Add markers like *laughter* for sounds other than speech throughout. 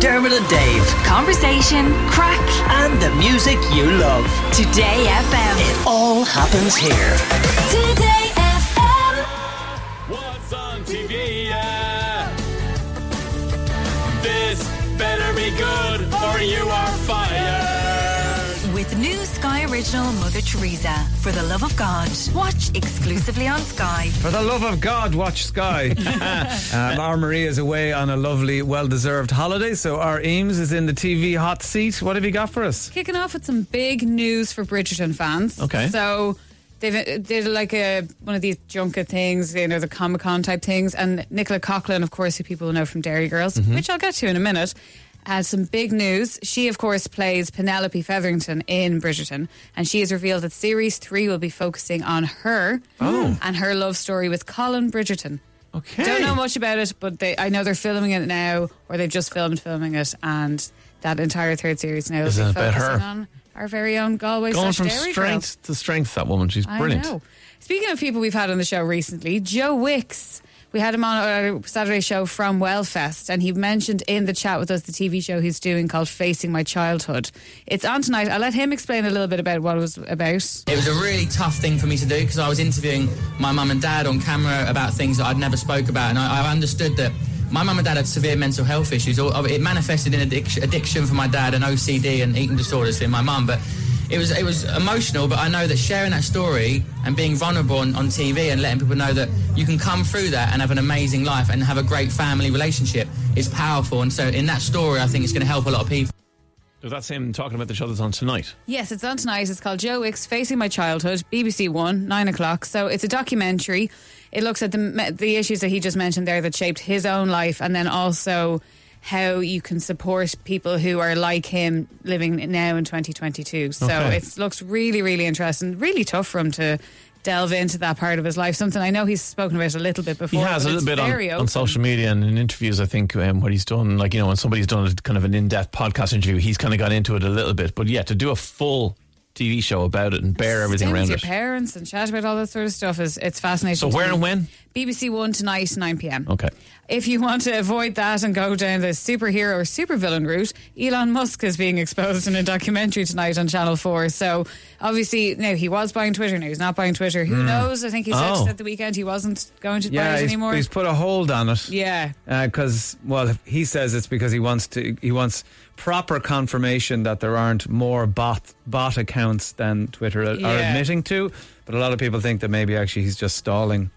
Dermot and Dave. Conversation, crack, And the music you love. Today FM. It all happens here. Today FM. What's on TV? Yeah. This better be good or you are fired. With new Sky Original Mother Teresa. For the love of God. Watch exclusively on Sky. For the love of God, watch Sky. um, our Maria is away on a lovely, well deserved holiday, so our Emer is in the TV hot seat. What have you got for us? Kicking off with some big news for Bridgerton fans. Okay. So they've uh, did like a one of these junket things, you know, the Comic Con type things, and Nicola Coughlan, of course, who people know from Derry Girls, Mm-hmm. which I'll get to in a minute. Has some big news. She, of course, plays Penelope Featherington in Bridgerton, and she has revealed that series three will be focusing on her Oh. and her love story with Colin Bridgerton. Okay. Don't know much about it, but they, I know they're filming it now, or they've just filmed filming it, and that entire third series now Is focusing her? on our very own Galway Going from strength to strength, that woman. She's brilliant. I know. Speaking of people we've had on the show recently, Joe Wicks. We had him on our Saturday show from Wellfest, and he mentioned in the chat with us the TV show he's doing called Facing My Childhood. It's on tonight. I'll let him explain a little bit about what it was about. It was a really tough thing for me to do because I was interviewing my mum and dad on camera about things that I'd never spoke about, and I, I understood that my mum and dad had severe mental health issues. It manifested in addiction, addiction for my dad and OCD and eating disorders for my mum, but. It was it was emotional, but I know that sharing that story and being vulnerable on, on TV and letting people know that you can come through that and have an amazing life and have a great family relationship is powerful. And so in that story, I think it's going to help a lot of people. So that's him talking about the show that's on tonight. Yes, it's on tonight. It's called Joe Wicks Facing My Childhood, BBC One, nine o'clock. So it's a documentary. It looks at the the issues that he just mentioned there that shaped his own life, and then also how you can support people who are like him living now in 2022. So Okay. it looks really, really interesting. Really tough for him to delve into that part of his life. Something I know he's spoken about a little bit before. He has a little bit on, on social media and in interviews. I think um, what he's done, like you know, when somebody's done a, kind of an in-depth podcast interview, he's kind of got into it a little bit. But yeah, to do a full TV show about it and bear everything around your it. parents and chat about all that sort of stuff is it's fascinating. So to where me. and when? BBC One tonight, 9 pm. Okay. If you want to avoid that and go down the superhero or supervillain route, Elon Musk is being exposed in a documentary tonight on Channel 4. So obviously, now he was buying Twitter, now he's not buying Twitter. Who hmm. knows? I think he said Oh. at the weekend he wasn't going to buy Yeah, it he's, anymore. he's put a hold on it. yeah. Uh, because well, he says it's because he wants to. He wants proper confirmation that there aren't more bot bot accounts than Twitter are admitting to. But a lot of people think that maybe actually he's just stalling,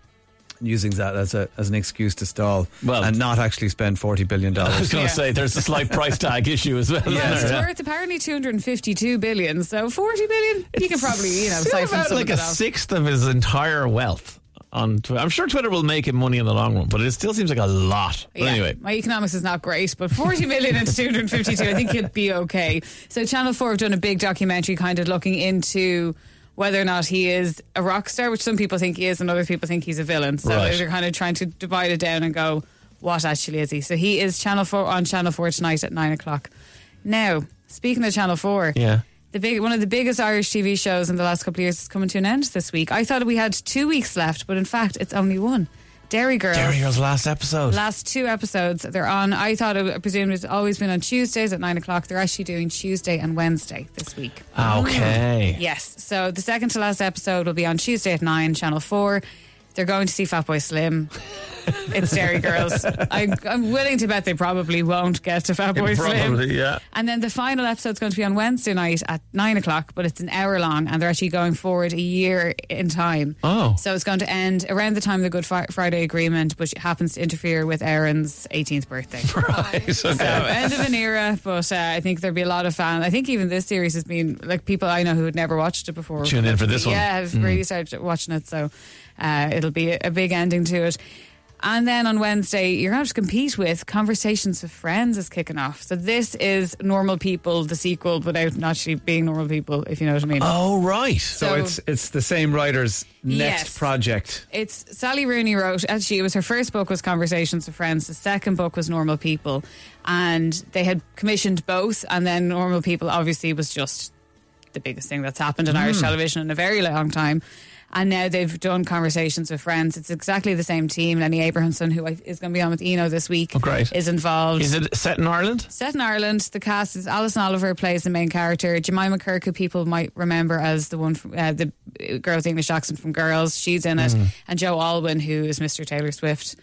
using that as a as an excuse to stall, Well- and not actually spend $40 billion. I was dollars. going Yeah. to say there's a slight price tag issue as well. Yeah. It's there? worth apparently 252 billion. So 40 billion, you can probably, you know, siphon about some like of a off. sixth of his entire wealth on Twitter. I'm sure Twitter will make him money in the long run, but it still seems like a lot. But Yeah, anyway, my economics is not great, but 40 million into 252, I think he'd be okay. So Channel 4 have done a big documentary kind of looking into whether or not he is a rock star, which some people think he is and other people think he's a villain. So Right. they're kind of trying to divide it down and go, what actually is he? So he is Channel 4 on Channel 4 tonight at 9 o'clock. Now, speaking of Channel 4, yeah. the big one of the biggest Irish TV shows in the last couple of years is coming to an end this week. I thought we had two weeks left, but in fact, it's only one. Derry Girls. Derry Girl's last episode. Last two episodes, they're on. I thought it, I presumed it's always been on Tuesdays at nine o'clock. They're actually doing Tuesday and Wednesday this week. Ah, okay. Yes. So the second to last episode will be on Tuesday at nine, Channel Four. They're going to see Fatboy Slim. *laughs* It's Derry Girls. I, I'm willing to bet they probably won't get to Fatboy Slim. Probably, yeah. And then the final episode's going to be on Wednesday night at nine o'clock, but it's an hour long, and they're actually going forward a year in time. Oh. so it's going to end around the time of the Good Fri- Friday Agreement, which happens to interfere with Aaron's 18th birthday. *laughs* Right. So end of an era, but uh, I think there'll be a lot of fans. I think even this series has been like people I know who had never watched it before. Tune in for this one. Yeah, have Mm. really started watching it, so uh, it'll be a big ending to it. And then on Wednesday, you're going to have to compete with Conversations with Friends is kicking off. So this is Normal People, the sequel, without actually being normal people, if you know what I mean. Oh, right. So, So- it's it's the same writer's next Yes. project. It's Sally Rooney wrote. Actually, it was her first book was Conversations with Friends. The second book was Normal People, and they had commissioned both. And then Normal People obviously was just the biggest thing that's happened in Irish hmm. television in a very long time. And now they've done conversations with friends. It's exactly the same team. Lenny Abrahamson, who is going to be on with Eno this week, Oh, great. is involved. Is it set in Ireland? Set in Ireland, the cast is Alison Oliver plays the main character. Jemima Kirk, who people might remember as the one from uh, the girl with the English accent from Girls, she's in it, Mm. and Joe Alwyn, who is Mr. Taylor Swift,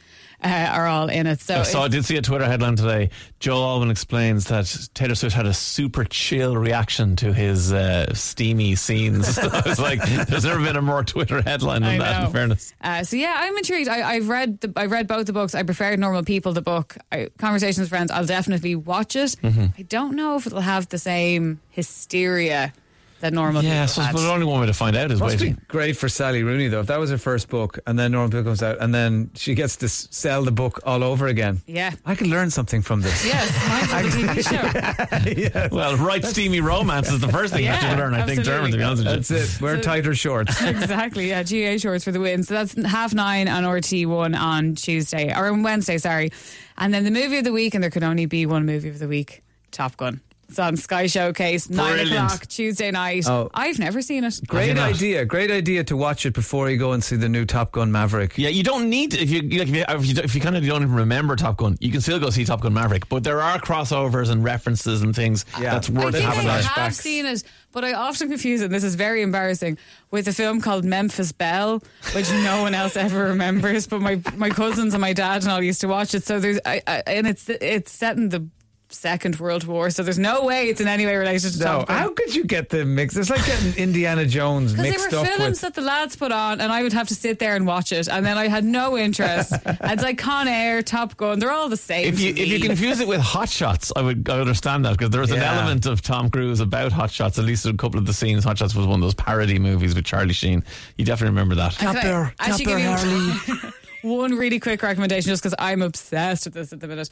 uh, are all in it. So I saw. I did see a Twitter headline today. Joe Alwyn explains that Taylor Swift had a super chill reaction to his uh, steamy scenes. *laughs* I was like, "There's never been a more Twitter headline than that." In fairness, Uh, so yeah, I'm intrigued. I, I've read the, I read both the books. I preferred Normal People, the book. I, Conversations with Friends. I'll definitely watch it. Mm-hmm. I don't know if it'll have the same hysteria that Normal yeah. People So had. the only one way to find out is Must be waiting. great for Sally Rooney though. If that was her first book, and then Normal People comes out, and then she gets to sell the book all over again. Yeah. I could learn something from this. Yes, mine's the TV *laughs* show. Well, write steamy romance is the first thing you have to learn. I think German, to be honest with you. That's it. Wear So- tighter shorts. *laughs* exactly. Yeah, GAA shorts for the win. So that's half nine on RTÉ one on Tuesday or on Wednesday. Sorry, and then the movie of the week, and there could only be one movie of the week. Top Gun. It's on Sky Showcase nine Brilliant. o'clock Tuesday night. Oh. I've never seen it. Great idea. Great idea to watch it before you go and see the new Top Gun Maverick. Yeah, you don't need if you like, if you, if you, if you kind of don't even remember Top Gun, you can still go see Top Gun Maverick. But there are crossovers and references and things Yeah. that's worth think having. I have seen it, but I often confuse it. and This is very embarrassing with a film called Memphis Belle, which no one else ever remembers. But my my cousins and my dad and all used to watch it. So there's I, I, and it's it's set in the Second World War. So there's no way it's in any way related to No, Top Gun. how could you get the mix? It's like getting Indiana Jones Because they mixed were up films with. that the lads put on, and I would have to sit there and watch it, and then I had no interest. *laughs* It's like Con Air, Top Gun, they're all the same. If you to if you confuse it with Hot Shots, I would I understand that because there was an element of Tom Cruise about Hot Shots. At least a couple of the scenes. Hot Shots was one of those parody movies with Charlie Sheen. You definitely remember that. Can I actually give *laughs* one really quick recommendation just because I'm obsessed with this at the minute.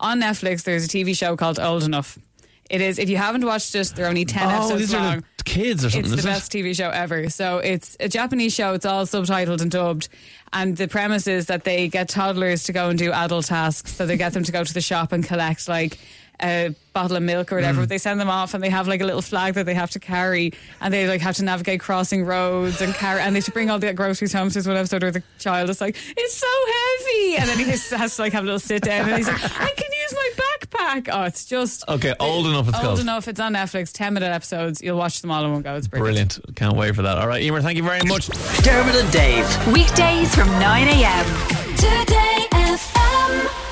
On Netflix, there's a TV show called Old Enough. It is, if you haven't watched it, they're only 10 Oh, episodes these are long. the kids or something. It's the it? best TV show ever. So it's a Japanese show. It's all subtitled and dubbed. And the premise is that they get toddlers to go and do adult tasks. So they get them to go to the shop and collect like a bottle of milk or Mm. whatever. But they send them off and they have like a little flag that they have to carry. And they like have to navigate crossing roads and carry. And they have to bring all the groceries home. So there's one episode where the child is like, it's so heavy. And then he has, has to like have a little sit down. And he's like, I can use my backpack. Oh, it's just. Okay, Old Enough it's Old called. enough. It's on Netflix. 10 minute episodes. You'll watch them all in one go. It's brilliant. Brilliant. Can't wait for that. All right, Emer, thank you very much. Dermot and Dave. Weekdays from 9 a.m. Today FM.